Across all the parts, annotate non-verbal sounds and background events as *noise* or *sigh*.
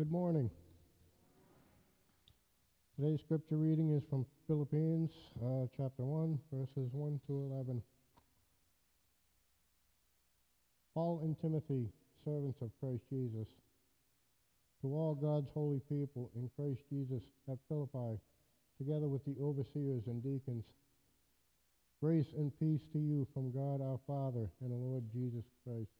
Good morning. Today's scripture reading is from Philippians uh, chapter 1, verses 1 to 11. Paul and Timothy, servants of Christ Jesus, to all God's holy people in Christ Jesus at Philippi, together with the overseers and deacons, grace and peace to you from God our Father and the Lord Jesus Christ.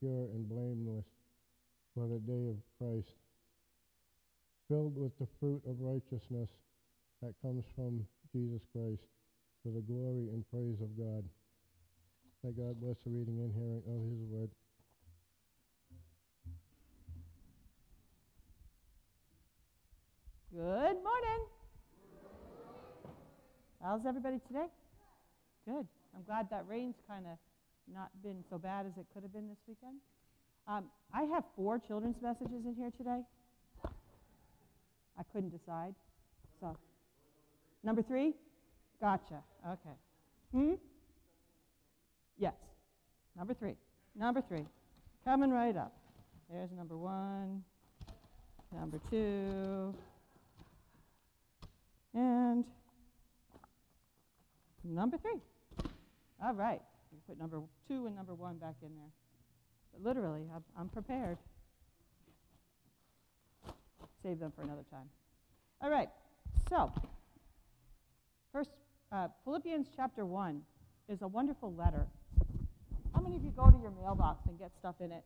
pure and blameless for the day of Christ, filled with the fruit of righteousness that comes from Jesus Christ, for the glory and praise of God. May God bless the reading and hearing of his word. Good morning. How's everybody today? Good. I'm glad that rain's kind of not been so bad as it could have been this weekend. Um, I have four children's messages in here today. I couldn't decide. So, number three? Gotcha. Okay. Hmm? Yes. Number three. Number three. Coming right up. There's number one, number two, and number three. All right. Put number two and number one back in there. But literally, I'm, I'm prepared. Save them for another time. All right. So, first, uh, Philippians chapter 1 is a wonderful letter. How many of you go to your mailbox and get stuff in it?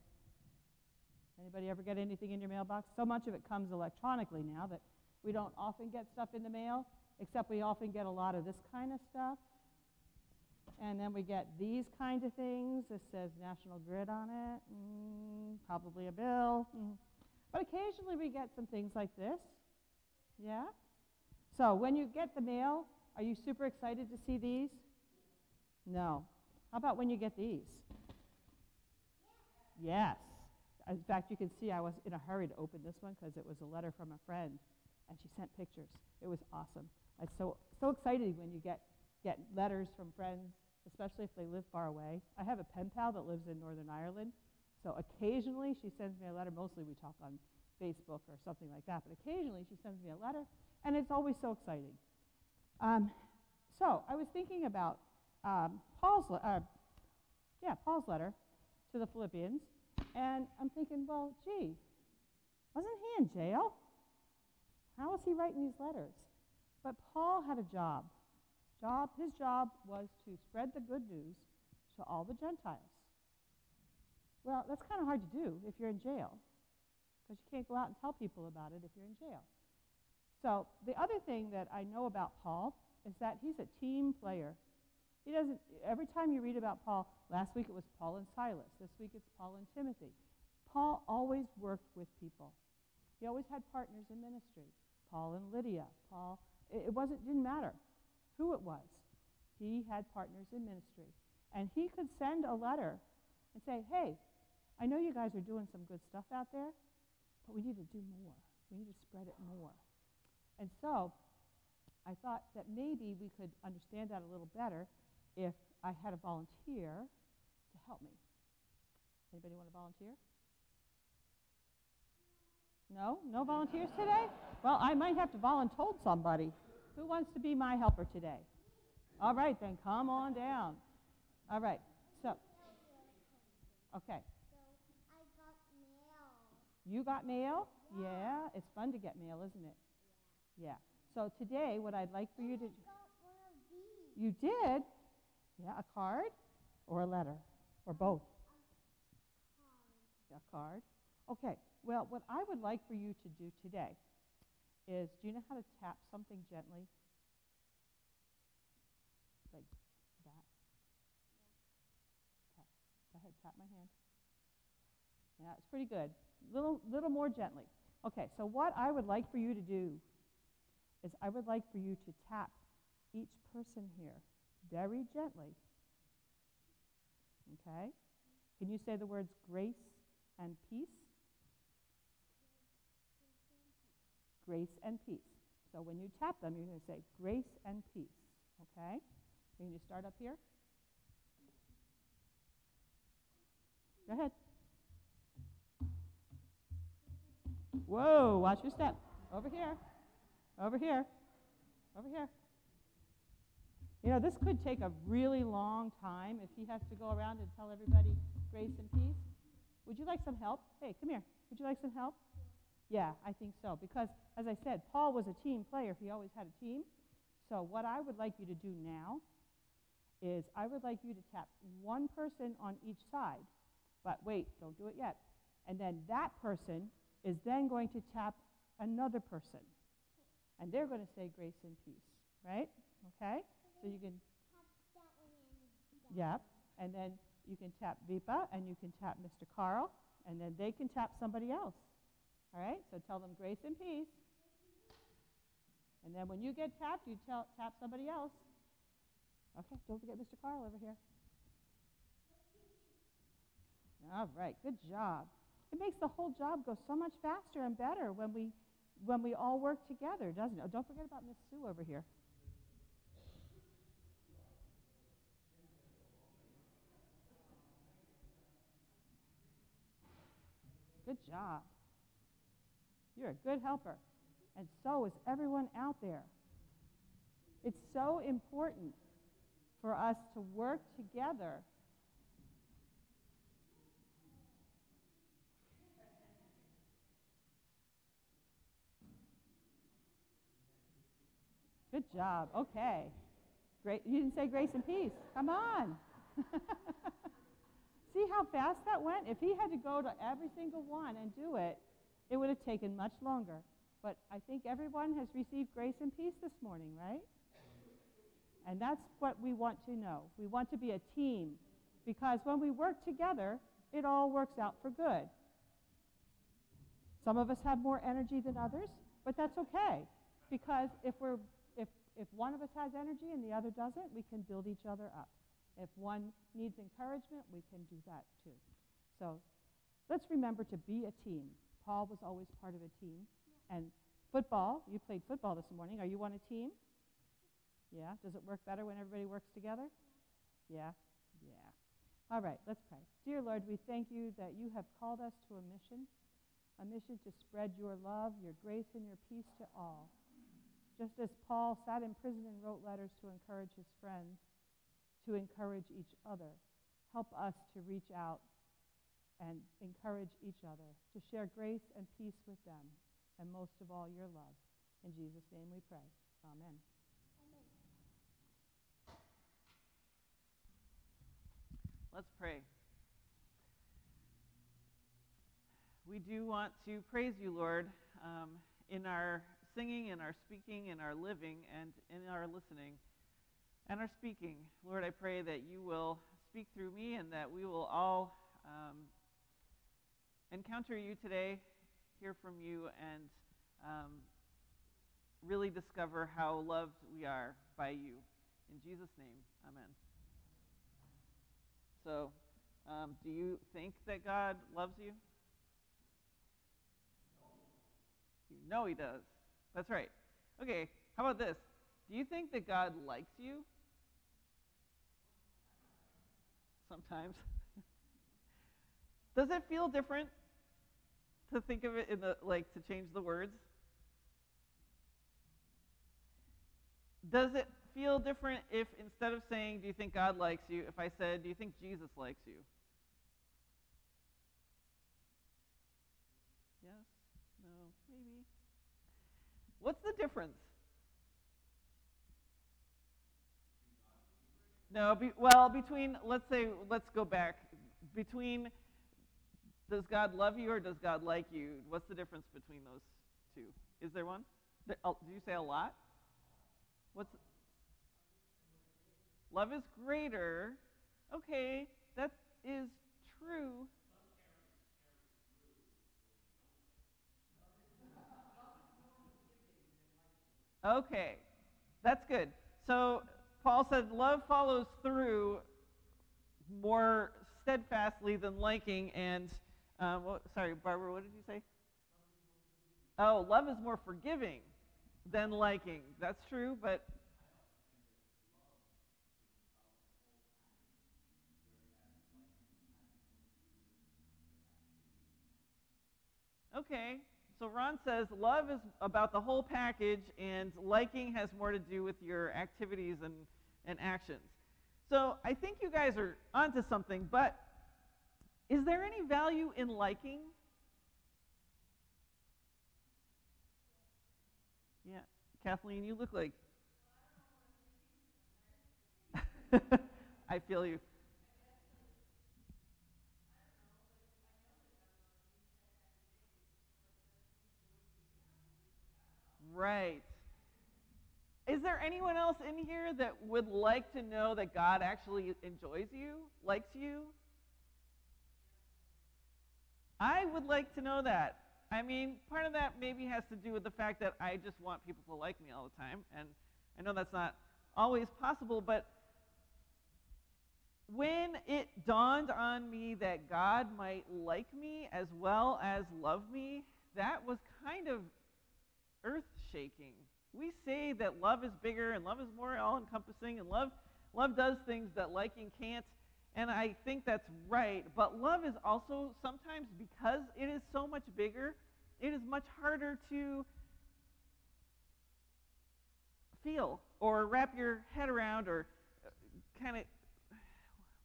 Anybody ever get anything in your mailbox? So much of it comes electronically now that we don't often get stuff in the mail, except we often get a lot of this kind of stuff. And then we get these kind of things. This says National Grid on it. Mm, probably a bill. Mm. But occasionally we get some things like this. Yeah? So when you get the mail, are you super excited to see these? No. How about when you get these? Yes. In fact, you can see I was in a hurry to open this one because it was a letter from a friend, and she sent pictures. It was awesome. I'm so so excited when you get get letters from friends, especially if they live far away. I have a pen pal that lives in Northern Ireland, so occasionally she sends me a letter. Mostly we talk on Facebook or something like that, but occasionally she sends me a letter, and it's always so exciting. Um, so I was thinking about um, Paul's, le- uh, yeah, Paul's letter to the Philippians, and I'm thinking, well, gee, wasn't he in jail? How was he writing these letters? But Paul had a job. Job, his job was to spread the good news to all the Gentiles. Well, that's kind of hard to do if you're in jail, because you can't go out and tell people about it if you're in jail. So the other thing that I know about Paul is that he's a team player. He doesn't, every time you read about Paul, last week it was Paul and Silas. This week it's Paul and Timothy. Paul always worked with people. He always had partners in ministry. Paul and Lydia. Paul, it, it wasn't, didn't matter who it was. He had partners in ministry. And he could send a letter and say, hey, I know you guys are doing some good stuff out there, but we need to do more. We need to spread it more. And so I thought that maybe we could understand that a little better if I had a volunteer to help me. Anybody want to volunteer? No? No volunteers today? Well, I might have to volunteer somebody. Who wants to be my helper today? All right, then come on down. All right. So, okay. So I got mail. You got mail? Yeah, it's fun to get mail, isn't it? Yeah. So today, what I'd like for you to do. You did? Yeah, a card or a letter or both? A card. A card. Okay. Well, what I would like for you to do today is do you know how to tap something gently? Like that? Tap. Go ahead, tap my hand. Yeah, it's pretty good. Little, little more gently. Okay, so what I would like for you to do is I would like for you to tap each person here very gently. Okay? Can you say the words grace and peace? Grace and peace. So when you tap them, you're going to say grace and peace. Okay? Can you start up here? Go ahead. Whoa, watch your step. Over here. Over here. Over here. You know, this could take a really long time if he has to go around and tell everybody grace and peace. Would you like some help? Hey, come here. Would you like some help? Yeah, I think so. Because, as I said, Paul was a team player. He always had a team. So, what I would like you to do now is I would like you to tap one person on each side. But wait, don't do it yet. And then that person is then going to tap another person. And they're going to say grace and peace, right? Okay? So you can. Yep. And then you can tap Vipa and you can tap Mr. Carl and then they can tap somebody else. All right? So tell them grace and peace. And then when you get tapped, you tell, tap somebody else. Okay, don't forget Mr. Carl over here. All right, good job. It makes the whole job go so much faster and better when we when we all work together, doesn't it? Oh, don't forget about Miss Sue over here. Good job. You're a good helper. And so is everyone out there. It's so important for us to work together. Good job. Okay. Great. You didn't say grace and peace. Come on. *laughs* See how fast that went? If he had to go to every single one and do it, it would have taken much longer. But I think everyone has received grace and peace this morning, right? And that's what we want to know. We want to be a team because when we work together, it all works out for good. Some of us have more energy than others, but that's okay because if we're if if one of us has energy and the other doesn't, we can build each other up. If one needs encouragement, we can do that too. So let's remember to be a team. Paul was always part of a team. And football, you played football this morning. Are you on a team? Yeah? Does it work better when everybody works together? Yeah? Yeah. All right, let's pray. Dear Lord, we thank you that you have called us to a mission, a mission to spread your love, your grace, and your peace to all. Just as Paul sat in prison and wrote letters to encourage his friends, to encourage each other, help us to reach out and encourage each other, to share grace and peace with them, and most of all, your love. In Jesus' name we pray. Amen. Let's pray. We do want to praise you, Lord, um, in our singing, in our speaking, in our living, and in our listening and our speaking. Lord, I pray that you will speak through me and that we will all um, encounter you today, hear from you, and um, really discover how loved we are by you. In Jesus' name, amen. So, um, do you think that God loves you? You know He does. That's right. Okay, how about this? Do you think that God likes you? Sometimes. *laughs* Does it feel different to think of it in the, like, to change the words? Does it feel different if instead of saying, Do you think God likes you, if I said, Do you think Jesus likes you? Yes? No? Maybe? What's the difference? No, be, well, between, let's say, let's go back. Between does God love you or does God like you? What's the difference between those two? Is there one? Oh, did you say a lot? What's love is greater? Okay, that is true. Okay, that's good. So Paul said love follows through more steadfastly than liking. And, um, what, sorry, Barbara, what did you say? Oh, love is more forgiving than liking. That's true, but. Okay, so Ron says love is about the whole package, and liking has more to do with your activities and, and actions. So I think you guys are onto something, but is there any value in liking? Yeah, Kathleen, you look like. *laughs* I feel you. Right. Is there anyone else in here that would like to know that God actually enjoys you, likes you? I would like to know that. I mean, part of that maybe has to do with the fact that I just want people to like me all the time. And I know that's not always possible, but when it dawned on me that God might like me as well as love me, that was kind of earth shaking. We say that love is bigger and love is more all encompassing and love love does things that liking can't. And I think that's right. But love is also sometimes because it is so much bigger, it is much harder to feel or wrap your head around or uh, kind of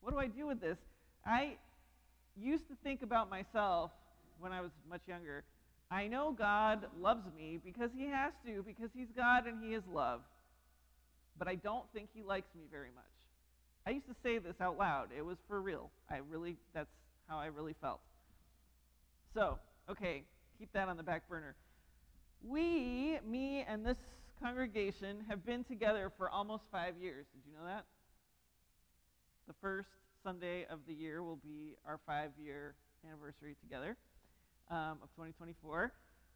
what do I do with this? I used to think about myself when I was much younger I know God loves me because he has to, because he's God and he is love. But I don't think he likes me very much. I used to say this out loud. It was for real. I really, that's how I really felt. So, okay, keep that on the back burner. We, me and this congregation, have been together for almost five years. Did you know that? The first Sunday of the year will be our five year anniversary together um, of 2024.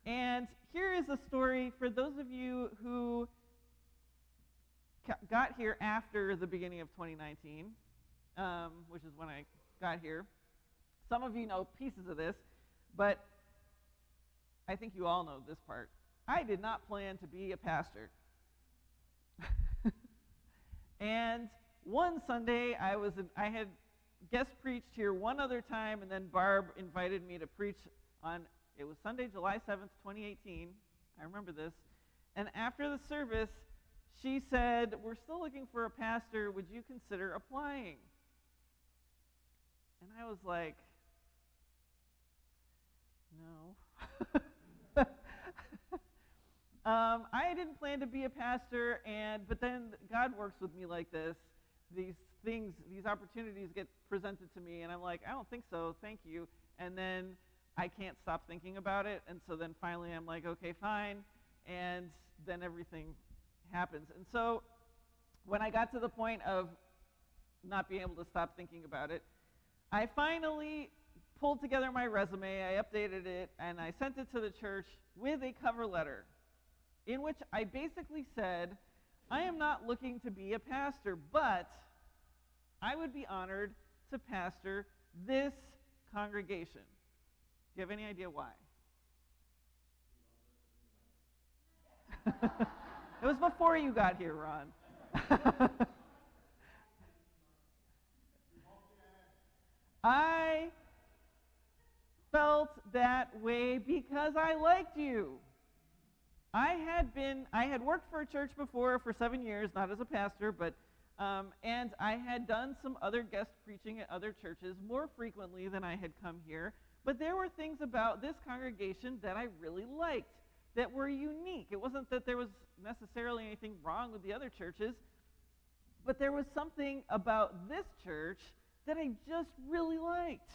And here is a story for those of you who got here after the beginning of 2019, um, which is when I got here. Some of you know pieces of this, but I think you all know this part. I did not plan to be a pastor. *laughs* and one Sunday, I was I had guest preached here one other time, and then Barb invited me to preach on it was Sunday, July 7th, 2018. I remember this. And after the service, she said, We're still looking for a pastor. Would you consider applying? And I was like, No. *laughs* um, I didn't plan to be a pastor, and but then God works with me like this. These things, these opportunities get presented to me, and I'm like, I don't think so. Thank you. And then I can't stop thinking about it. And so then finally I'm like, okay, fine. And then everything happens. And so when I got to the point of not being able to stop thinking about it, I finally pulled together my resume, I updated it, and I sent it to the church with a cover letter in which I basically said, I am not looking to be a pastor, but I would be honored to pastor this congregation. Do you have any idea why? *laughs* it was before you got here, Ron. *laughs* I felt that way because I liked you. I had been, I had worked for a church before for seven years, not as a pastor, but, um, and I had done some other guest preaching at other churches more frequently than I had come here. But there were things about this congregation that I really liked. That were unique. It wasn't that there was necessarily anything wrong with the other churches, but there was something about this church that I just really liked.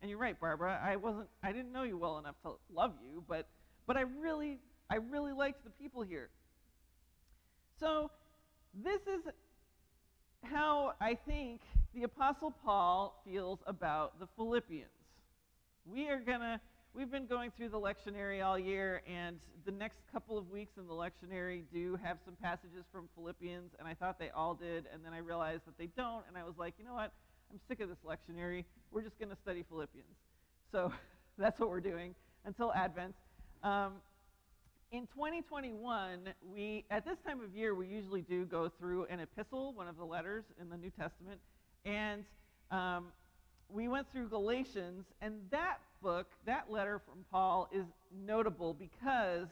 And you're right, Barbara. I wasn't I didn't know you well enough to love you, but but I really I really liked the people here. So this is how I think the apostle Paul feels about the Philippians. We are going to we've been going through the lectionary all year and the next couple of weeks in the lectionary do have some passages from Philippians and I thought they all did and then I realized that they don't and I was like, "You know what? I'm sick of this lectionary. We're just going to study Philippians." So *laughs* that's what we're doing until Advent. Um, in 2021, we at this time of year we usually do go through an epistle, one of the letters in the New Testament, and um, we went through Galatians, and that book, that letter from Paul, is notable because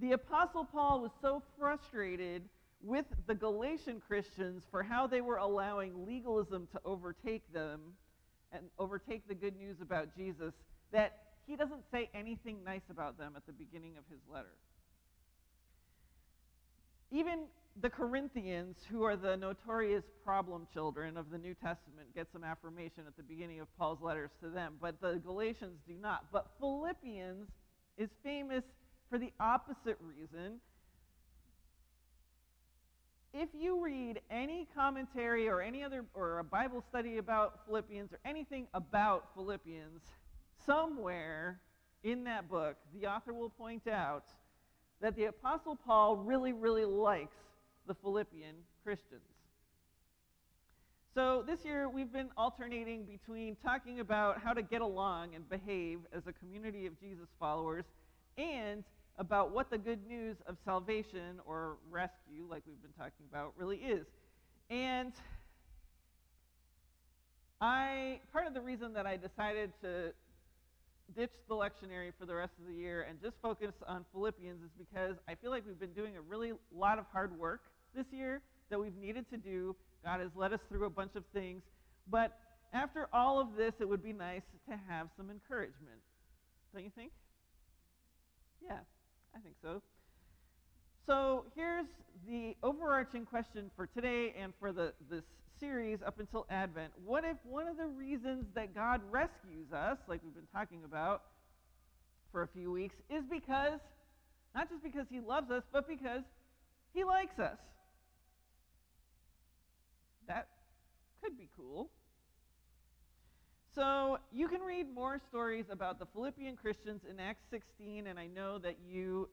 the Apostle Paul was so frustrated with the Galatian Christians for how they were allowing legalism to overtake them and overtake the good news about Jesus that he doesn't say anything nice about them at the beginning of his letter. Even the Corinthians, who are the notorious problem children of the New Testament, get some affirmation at the beginning of Paul's letters to them, but the Galatians do not. But Philippians is famous for the opposite reason. If you read any commentary or any other or a Bible study about Philippians or anything about Philippians, somewhere in that book, the author will point out that the Apostle Paul really, really likes the Philippian Christians. So this year we've been alternating between talking about how to get along and behave as a community of Jesus followers and about what the good news of salvation or rescue, like we've been talking about, really is. And I part of the reason that I decided to ditch the lectionary for the rest of the year and just focus on Philippians is because I feel like we've been doing a really lot of hard work this year that we've needed to do. God has led us through a bunch of things. But after all of this, it would be nice to have some encouragement. Don't you think? Yeah, I think so. So here's the overarching question for today and for the, this series up until Advent. What if one of the reasons that God rescues us, like we've been talking about for a few weeks, is because, not just because He loves us, but because He likes us? That could be cool. So you can read more stories about the Philippian Christians in Acts 16, and I know that you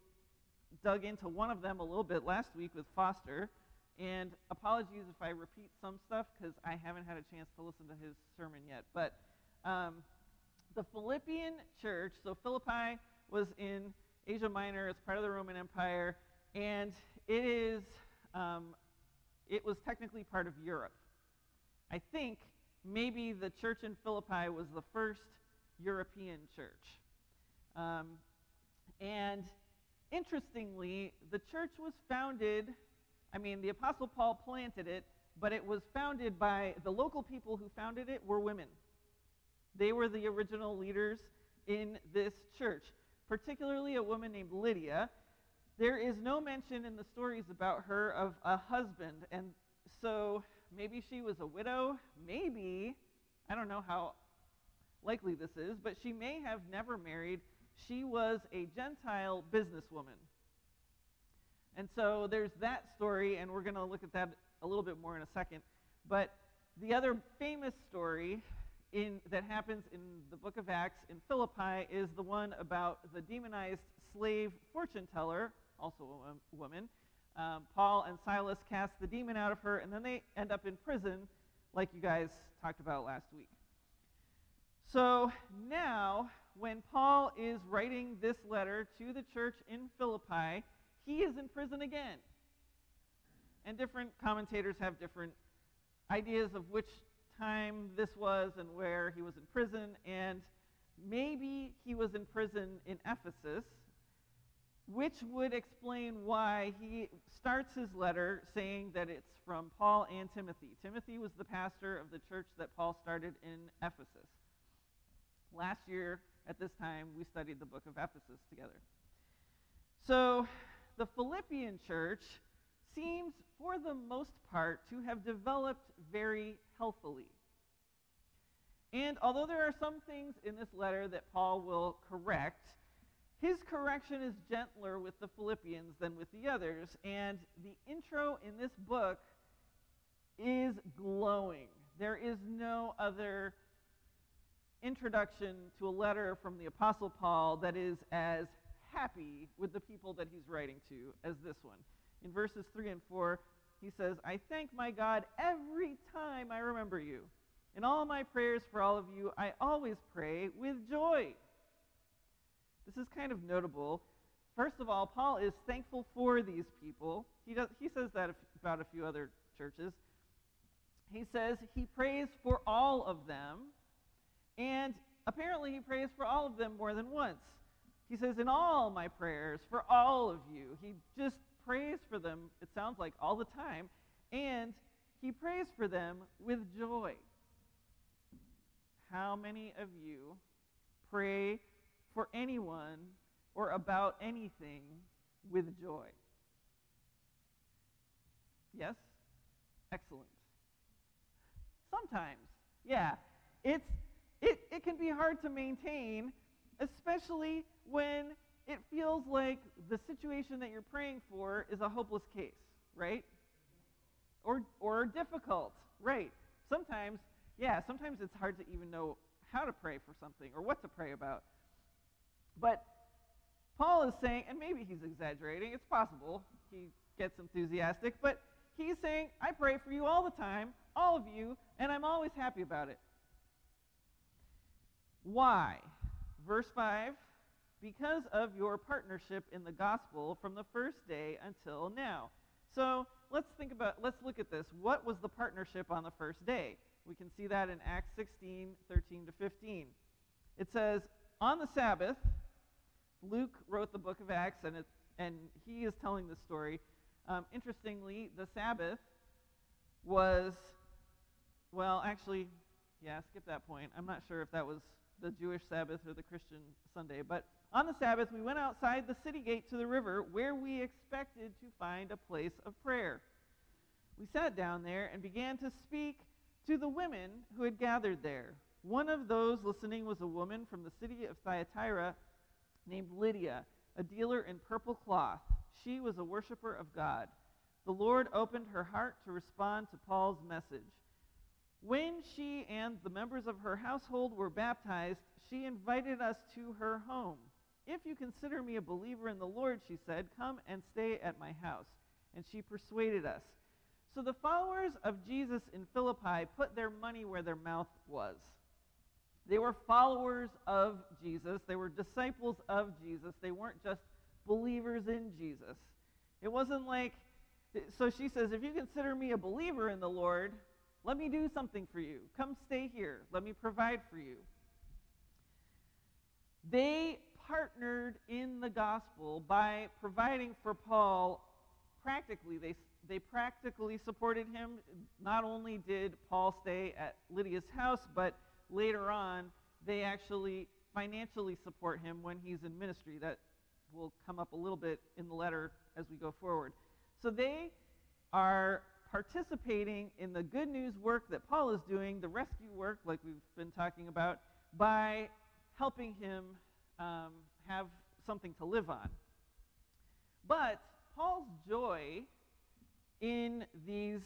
dug into one of them a little bit last week with Foster. And apologies if I repeat some stuff because I haven't had a chance to listen to his sermon yet. But um, the Philippian church, so Philippi was in Asia Minor, it's part of the Roman Empire, and it is, um, it was technically part of Europe. I think maybe the church in Philippi was the first European church. Um, and interestingly, the church was founded I mean, the Apostle Paul planted it, but it was founded by the local people who founded it were women. They were the original leaders in this church, particularly a woman named Lydia. There is no mention in the stories about her of a husband, and so maybe she was a widow, maybe, I don't know how likely this is, but she may have never married. She was a Gentile businesswoman. And so there's that story, and we're going to look at that a little bit more in a second. But the other famous story in, that happens in the book of Acts in Philippi is the one about the demonized slave fortune teller, also a woman. Um, Paul and Silas cast the demon out of her, and then they end up in prison, like you guys talked about last week. So now, when Paul is writing this letter to the church in Philippi, he is in prison again. And different commentators have different ideas of which time this was and where he was in prison. And maybe he was in prison in Ephesus, which would explain why he starts his letter saying that it's from Paul and Timothy. Timothy was the pastor of the church that Paul started in Ephesus. Last year, at this time, we studied the book of Ephesus together. So, the Philippian church seems, for the most part, to have developed very healthily. And although there are some things in this letter that Paul will correct, his correction is gentler with the Philippians than with the others. And the intro in this book is glowing. There is no other introduction to a letter from the Apostle Paul that is as happy with the people that he's writing to as this one. In verses 3 and 4, he says, I thank my God every time I remember you. In all my prayers for all of you, I always pray with joy. This is kind of notable. First of all, Paul is thankful for these people. He, does, he says that about a few other churches. He says he prays for all of them, and apparently he prays for all of them more than once. He says, In all my prayers for all of you. He just prays for them, it sounds like, all the time, and he prays for them with joy. How many of you pray for anyone or about anything with joy? Yes? Excellent. Sometimes, yeah. It's, it, it can be hard to maintain, especially when it feels like the situation that you're praying for is a hopeless case, right? Or, or difficult, right? Sometimes yeah, sometimes it's hard to even know how to pray for something or what to pray about. But Paul is saying, and maybe he's exaggerating, it's possible he gets enthusiastic, but he's saying, I pray for you all the time, all of you, and I'm always happy about it. Why? Verse 5 Because of your partnership in the gospel from the first day until now. So let's think about, let's look at this. What was the partnership on the first day? We can see that in Acts 16, 13 to 15. It says, On the Sabbath, Luke wrote the book of Acts, and, it, and he is telling this story. Um, interestingly, the Sabbath was, well, actually, yeah, skip that point. I'm not sure if that was the Jewish Sabbath or the Christian Sunday, but on the Sabbath, we went outside the city gate to the river where we expected to find a place of prayer. We sat down there and began to speak to the women who had gathered there. One of those listening was a woman from the city of Thyatira named Lydia, a dealer in purple cloth. She was a worshiper of God. The Lord opened her heart to respond to Paul's message. When she and the members of her household were baptized, she invited us to her home. If you consider me a believer in the Lord, she said, come and stay at my house. And she persuaded us. So the followers of Jesus in Philippi put their money where their mouth was. They were followers of Jesus, they were disciples of Jesus. They weren't just believers in Jesus. It wasn't like, so she says, if you consider me a believer in the Lord, let me do something for you. Come stay here. Let me provide for you. They partnered in the gospel by providing for Paul practically. They they practically supported him. Not only did Paul stay at Lydia's house, but later on, they actually financially support him when he's in ministry. That will come up a little bit in the letter as we go forward. So they are participating in the good news work that Paul is doing, the rescue work, like we've been talking about, by helping him um, have something to live on. But Paul's joy in these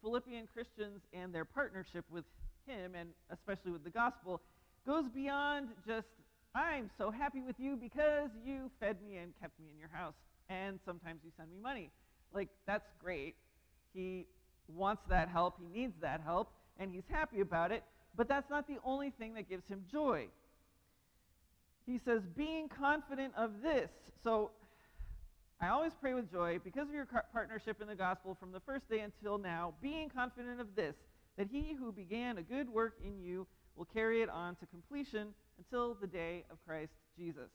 Philippian Christians and their partnership with him, and especially with the gospel, goes beyond just, I'm so happy with you because you fed me and kept me in your house, and sometimes you send me money. Like, that's great. He wants that help, he needs that help, and he's happy about it, but that's not the only thing that gives him joy. He says, being confident of this. So I always pray with joy because of your partnership in the gospel from the first day until now, being confident of this, that he who began a good work in you will carry it on to completion until the day of Christ Jesus.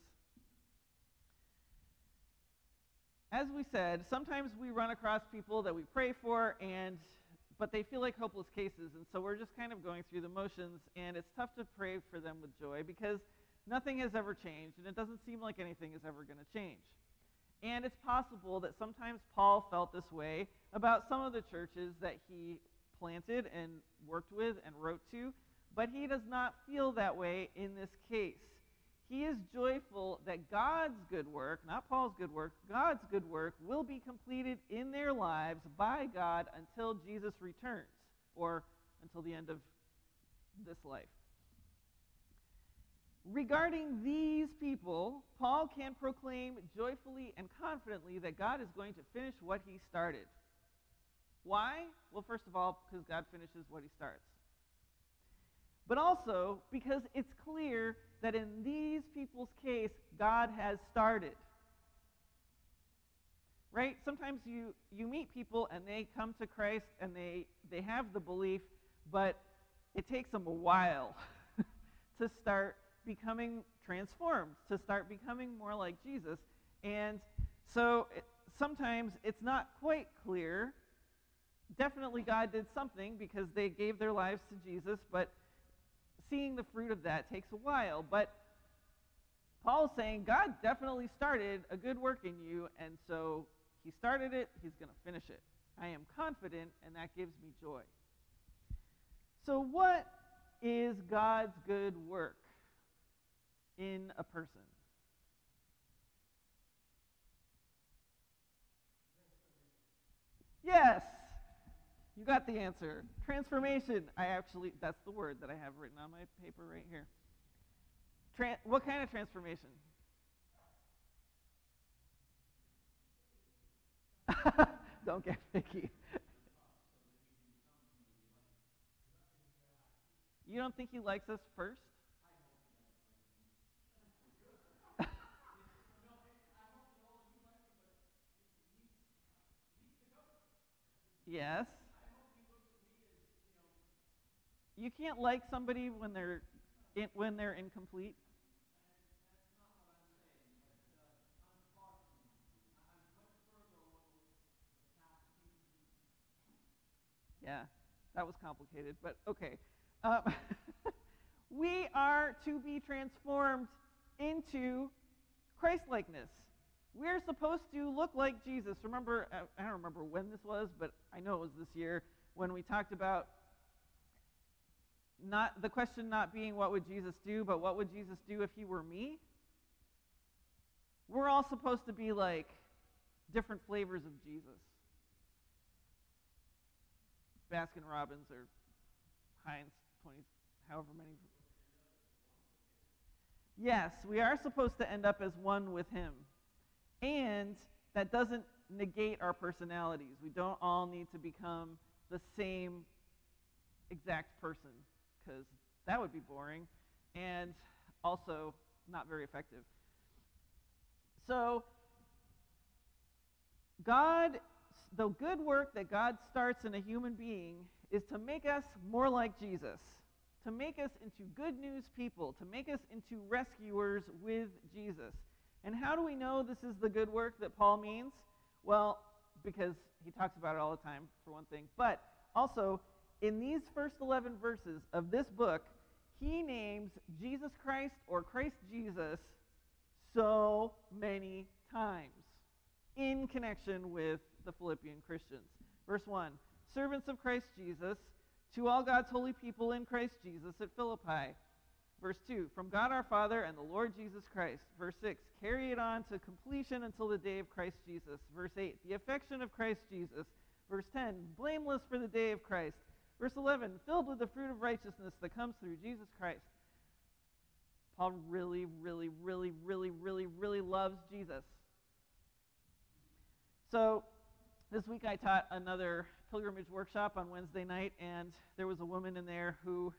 As we said, sometimes we run across people that we pray for and but they feel like hopeless cases. And so we're just kind of going through the motions, and it's tough to pray for them with joy because nothing has ever changed, and it doesn't seem like anything is ever going to change. And it's possible that sometimes Paul felt this way about some of the churches that he planted and worked with and wrote to, but he does not feel that way in this case. He is joyful that God's good work, not Paul's good work, God's good work will be completed in their lives by God until Jesus returns or until the end of this life. Regarding these people, Paul can proclaim joyfully and confidently that God is going to finish what he started. Why? Well, first of all, because God finishes what he starts. But also because it's clear that in these people's case, God has started. Right? Sometimes you, you meet people and they come to Christ and they, they have the belief, but it takes them a while *laughs* to start becoming transformed, to start becoming more like Jesus. And so it, sometimes it's not quite clear. Definitely God did something because they gave their lives to Jesus, but seeing the fruit of that takes a while. But Paul's saying God definitely started a good work in you, and so he started it, he's going to finish it. I am confident, and that gives me joy. So, what is God's good work in a person? Yes. You got the answer. Transformation. I actually, that's the word that I have written on my paper right here. Tran- what kind of transformation? *laughs* Don't get picky. you don't think he likes us first? *laughs* yes. You can't like somebody when they're in, when they're incomplete. Yeah, that was complicated, but okay. Um, *laughs* we are to be transformed into Christlikeness. We're supposed to look like Jesus. Remember, I don't remember when this was, but I know it was this year when we talked about not the question not being what would Jesus do, but what would Jesus do if he were me? We're all supposed to be like different flavors of Jesus. Baskin Robbins or Heinz 20 however many Yes, we are supposed to end up as one with him. And that doesn't negate our personalities. We don't all need to become the same exact person because that would be boring and also not very effective. So, God, the good work that God starts in a human being is to make us more like Jesus, to make us into good news people, to make us into rescuers with Jesus. And how do we know this is the good work that Paul means? Well, because he talks about it all the time, for one thing, but also in these first 11 verses of this book, he names Jesus Christ or Christ Jesus so many times in connection with the Philippian Christians. Verse 1 Servants of Christ Jesus, to all God's holy people in Christ Jesus at Philippi. Verse 2 From God our Father and the Lord Jesus Christ. Verse 6 Carry it on to completion until the day of Christ Jesus. Verse 8 The affection of Christ Jesus. Verse 10 Blameless for the day of Christ. Verse 11, filled with the fruit of righteousness that comes through Jesus Christ. Paul really, really, really, really, really, really loves Jesus. So this week I taught another pilgrimage workshop on Wednesday night, and there was a woman in there who,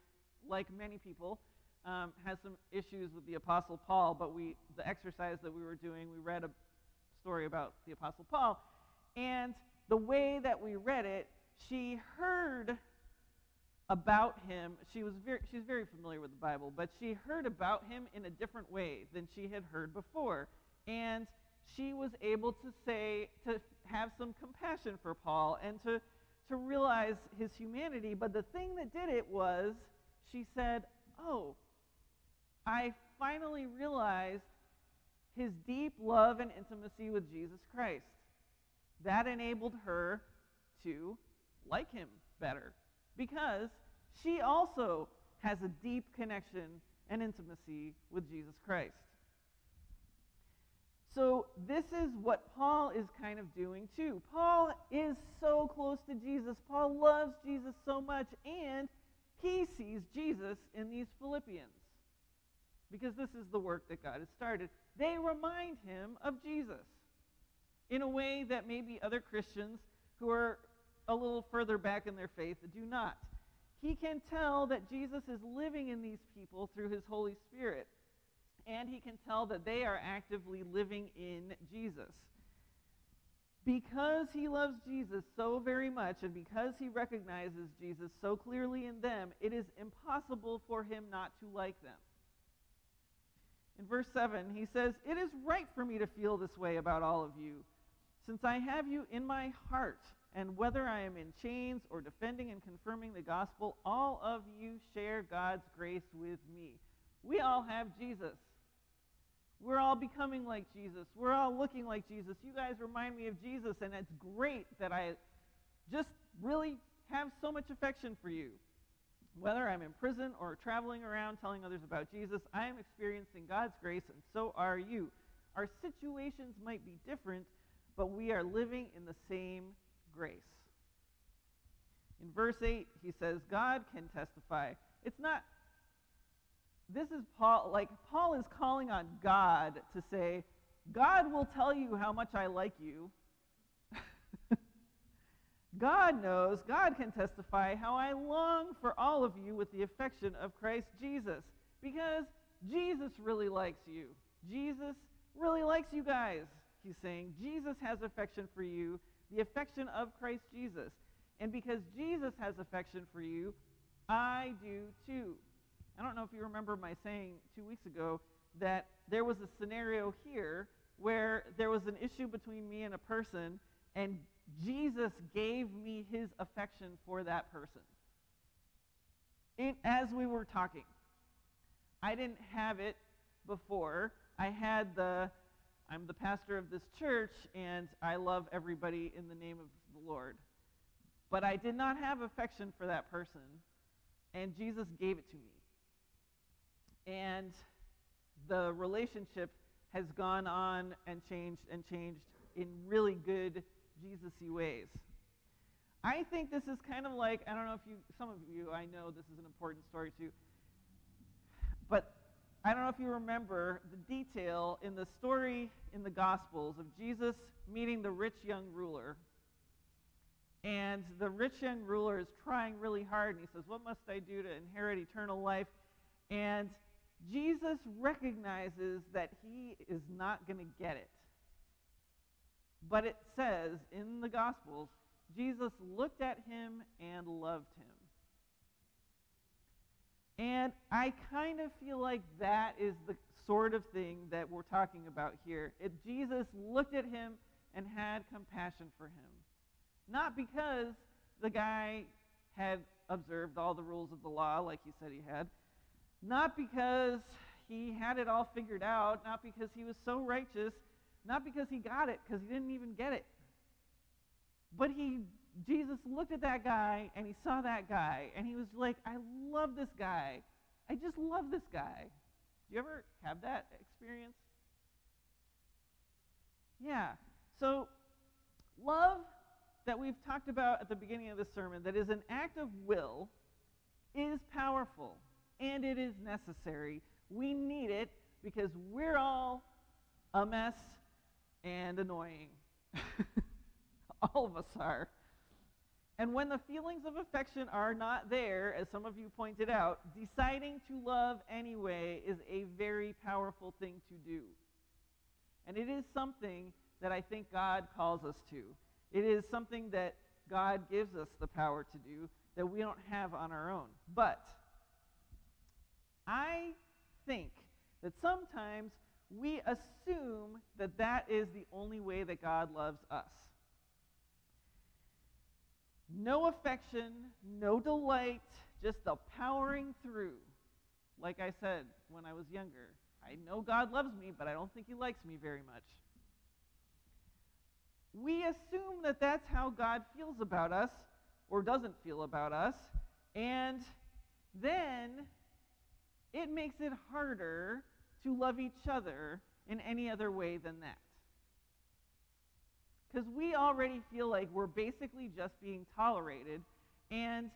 like many people, um, has some issues with the Apostle Paul. But we, the exercise that we were doing, we read a story about the Apostle Paul, and the way that we read it, she heard about him. She was very, she's very familiar with the Bible, but she heard about him in a different way than she had heard before. And she was able to say, to have some compassion for Paul and to to realize his humanity, but the thing that did it was she said, Oh, I finally realized his deep love and intimacy with Jesus Christ. That enabled her to like him better because she also has a deep connection and intimacy with Jesus Christ. So, this is what Paul is kind of doing too. Paul is so close to Jesus. Paul loves Jesus so much, and he sees Jesus in these Philippians because this is the work that God has started. They remind him of Jesus in a way that maybe other Christians who are a little further back in their faith do not. He can tell that Jesus is living in these people through his Holy Spirit and he can tell that they are actively living in Jesus. Because he loves Jesus so very much, and because he recognizes Jesus so clearly in them, it is impossible for him not to like them. In verse 7, he says, It is right for me to feel this way about all of you, since I have you in my heart, and whether I am in chains or defending and confirming the gospel, all of you share God's grace with me. We all have Jesus. We're all becoming like Jesus. We're all looking like Jesus. You guys remind me of Jesus, and it's great that I just really have so much affection for you. Whether I'm in prison or traveling around telling others about Jesus, I am experiencing God's grace, and so are you. Our situations might be different, but we are living in the same grace. In verse 8, he says, God can testify. It's not this is Paul, like, Paul is calling on God to say, God will tell you how much I like you. *laughs* God knows, God can testify how I long for all of you with the affection of Christ Jesus. Because Jesus really likes you. Jesus really likes you guys, he's saying. Jesus has affection for you, the affection of Christ Jesus. And because Jesus has affection for you, I do too. I don't know if you remember my saying two weeks ago that there was a scenario here where there was an issue between me and a person, and Jesus gave me his affection for that person. As we were talking, I didn't have it before. I had the, I'm the pastor of this church, and I love everybody in the name of the Lord. But I did not have affection for that person, and Jesus gave it to me and the relationship has gone on and changed and changed in really good Jesus-y ways. I think this is kind of like, I don't know if you, some of you, I know this is an important story too, but I don't know if you remember the detail in the story in the Gospels of Jesus meeting the rich young ruler. And the rich young ruler is trying really hard, and he says, What must I do to inherit eternal life? And Jesus recognizes that he is not going to get it. But it says in the Gospels, Jesus looked at him and loved him. And I kind of feel like that is the sort of thing that we're talking about here. It, Jesus looked at him and had compassion for him. Not because the guy had observed all the rules of the law like he said he had, not because he had it all figured out, not because he was so righteous, not because he got it, because he didn't even get it. But he, Jesus looked at that guy and he saw that guy and he was like, I love this guy. I just love this guy. Do you ever have that experience? Yeah. So, love that we've talked about at the beginning of the sermon, that is an act of will, is powerful and it is necessary. We need it because we're all a mess and annoying. *laughs* all of us are. And when the feelings of affection are not there, as some of you pointed out, deciding to love anyway is a very powerful thing to do. And it is something that I think God calls us to. It is something that God gives us the power to do that we don't have on our own. But I think that sometimes we assume that that is the only way that God loves us. No affection, no delight, just the powering through. Like I said when I was younger, I know God loves me, but I don't think He likes me very much. We assume that that's how God feels about us or doesn't feel about us, and then it makes it harder to love each other in any other way than that. Because we already feel like we're basically just being tolerated, and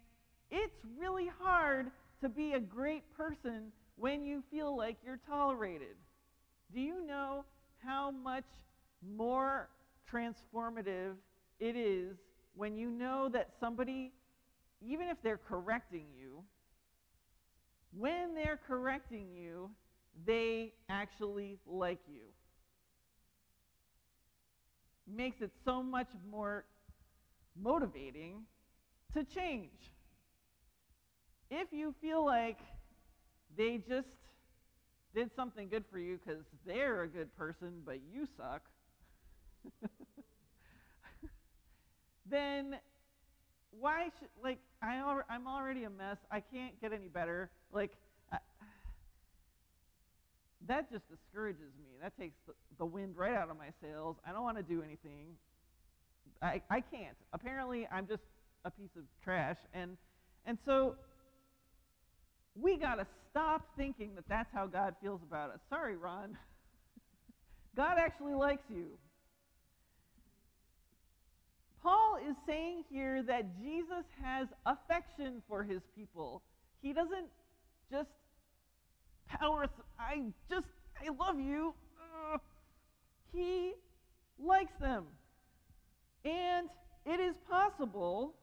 it's really hard to be a great person when you feel like you're tolerated. Do you know how much more transformative it is when you know that somebody, even if they're correcting you, when they're correcting you, they actually like you? Makes it so much more motivating to change. If you feel like they just did something good for you because they're a good person, but you suck, *laughs* then why should, like, I I'm already a mess. I can't get any better. Like, that just discourages me. That takes the, the wind right out of my sails. I don't want to do anything. I, I can't. Apparently, I'm just a piece of trash. And, and so we got to stop thinking that that's how God feels about us. Sorry, Ron. *laughs* God actually likes you. Paul is saying here that Jesus has affection for his people. He doesn't just I just, I love you. Uh, he likes them. And it is possible,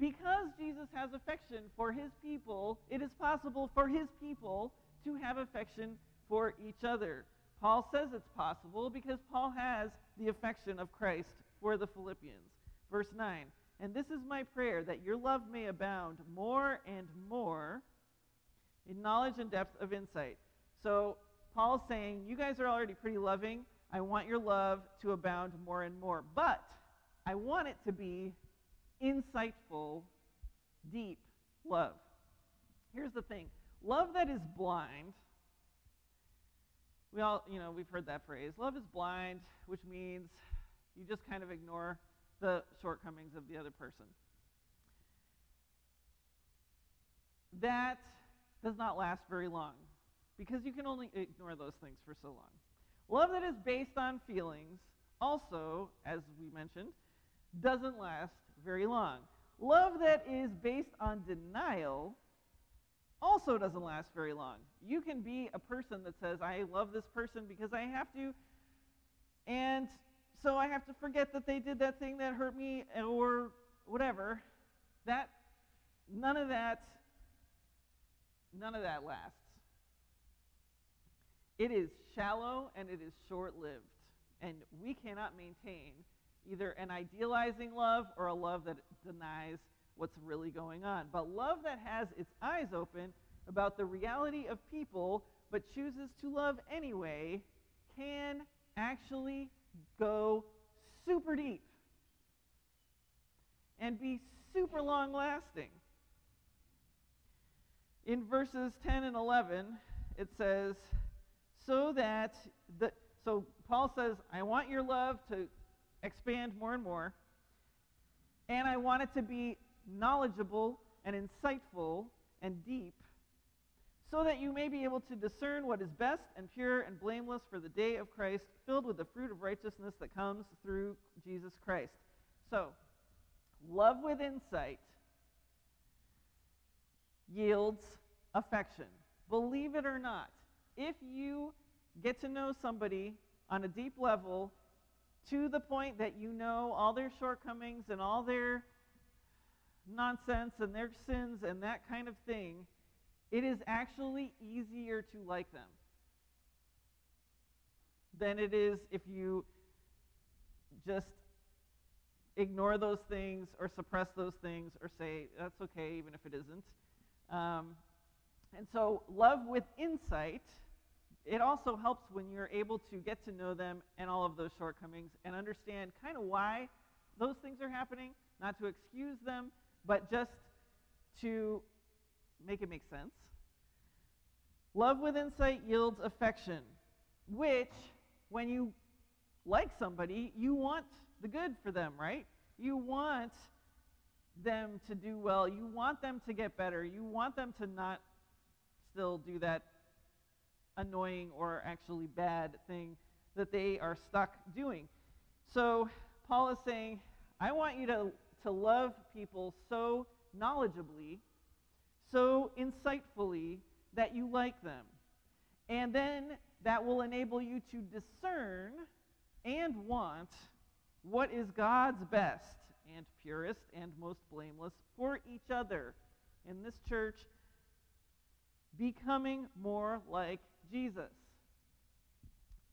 because Jesus has affection for his people, it is possible for his people to have affection for each other. Paul says it's possible because Paul has the affection of Christ for the Philippians. Verse 9, and this is my prayer that your love may abound more and more in knowledge and depth of insight. So Paul's saying, You guys are already pretty loving. I want your love to abound more and more. But I want it to be insightful, deep love. Here's the thing love that is blind. We all, you know, we've heard that phrase. Love is blind, which means you just kind of ignore the shortcomings of the other person. That does not last very long because you can only ignore those things for so long. Love that is based on feelings, also, as we mentioned, doesn't last very long. Love that is based on denial also doesn't last very long. You can be a person that says, I love this person because I have to, and so I have to forget that they did that thing that hurt me or whatever. That, none of that, none of that lasts. It is shallow and it is short lived. And we cannot maintain either an idealizing love or a love that denies what's really going on. But love that has its eyes open about the reality of people but chooses to love anyway can actually go super deep and be super long lasting. In verses 10 and 11, it says, so that the so Paul says, I want your love to expand more and more, and I want it to be knowledgeable and insightful and deep, so that you may be able to discern what is best and pure and blameless for the day of Christ, filled with the fruit of righteousness that comes through Jesus Christ. So, love with insight yields affection. Believe it or not, if you get to know somebody on a deep level to the point that you know all their shortcomings and all their nonsense and their sins and that kind of thing, it is actually easier to like them than it is if you just ignore those things or suppress those things or say, that's okay, even if it isn't. Um, and so, love with insight, it also helps when you're able to get to know them and all of those shortcomings and understand kind of why those things are happening not to excuse them, but just to make it make sense. Love with insight yields affection, which, when you like somebody, you want the good for them, right? You want them to do well. You want them to get better. You want them to not still do that annoying or actually bad thing that they are stuck doing. So, Paul is saying, I want you to, to love people so knowledgeably, so insightfully that you like them. And then that will enable you to discern and want what is God's best and purest and most blameless for each other in this church, becoming more like Jesus.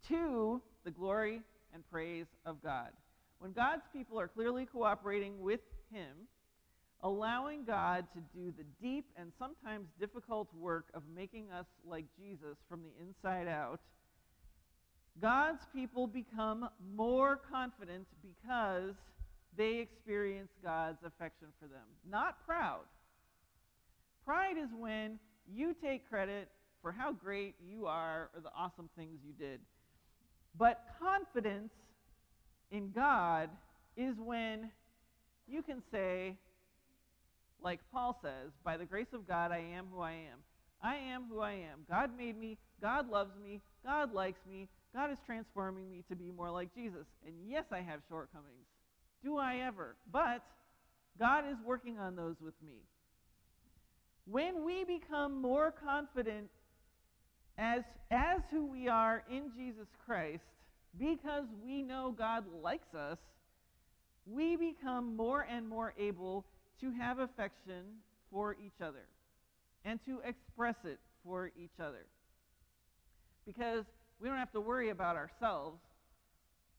To the glory and praise of God. When God's people are clearly cooperating with Him, allowing God to do the deep and sometimes difficult work of making us like Jesus from the inside out, God's people become more confident because they experience God's affection for them. Not proud. Pride is when you take credit for how great you are or the awesome things you did. But confidence in God is when you can say, like Paul says, by the grace of God, I am who I am. I am who I am. God made me. God loves me. God likes me. God is transforming me to be more like Jesus. And yes, I have shortcomings. Do I ever? But God is working on those with me. When we become more confident as, as who we are in Jesus Christ, because we know God likes us, we become more and more able to have affection for each other and to express it for each other. Because we don't have to worry about ourselves.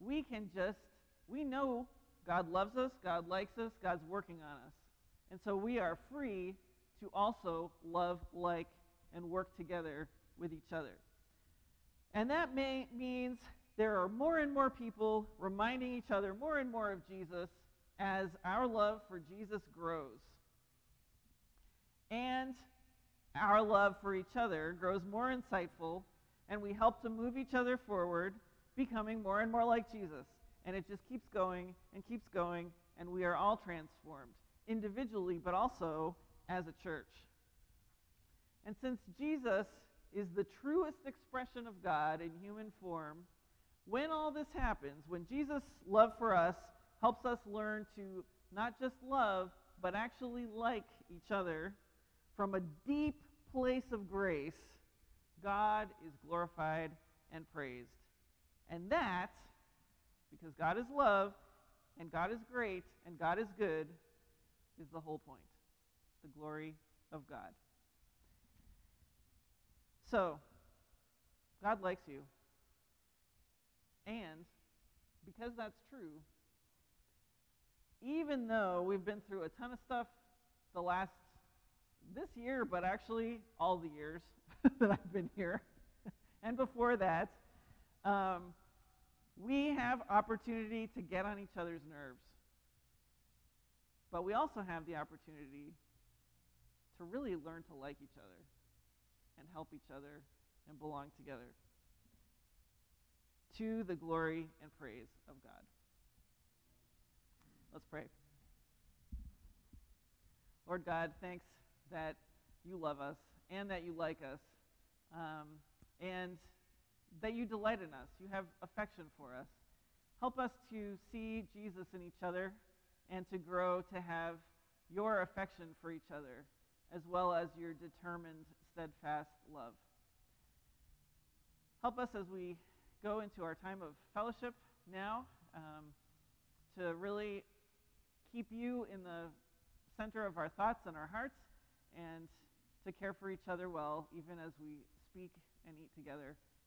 We can just, we know God loves us, God likes us, God's working on us. And so we are free to also love, like, and work together with each other. And that may, means there are more and more people reminding each other more and more of Jesus as our love for Jesus grows. And our love for each other grows more insightful, and we help to move each other forward, becoming more and more like Jesus. And it just keeps going and keeps going, and we are all transformed individually, but also as a church. And since Jesus is the truest expression of God in human form, when all this happens, when Jesus' love for us helps us learn to not just love, but actually like each other from a deep place of grace, God is glorified and praised. And that, because God is love, and God is great, and God is good, is the whole point the glory of God. So, God likes you. And because that's true, even though we've been through a ton of stuff the last this year, but actually all the years *laughs* that I've been here, *laughs* and before that, um, we have opportunity to get on each other's nerves. But we also have the opportunity to really learn to like each other and help each other and belong together to the glory and praise of God. Let's pray. Lord God, thanks that you love us and that you like us um, and that you delight in us. You have affection for us. Help us to see Jesus in each other and to grow to have your affection for each other as well as your determined, steadfast love. Help us as we go into our time of fellowship now um, to really keep you in the center of our thoughts and our hearts and to care for each other well, even as we speak and eat together.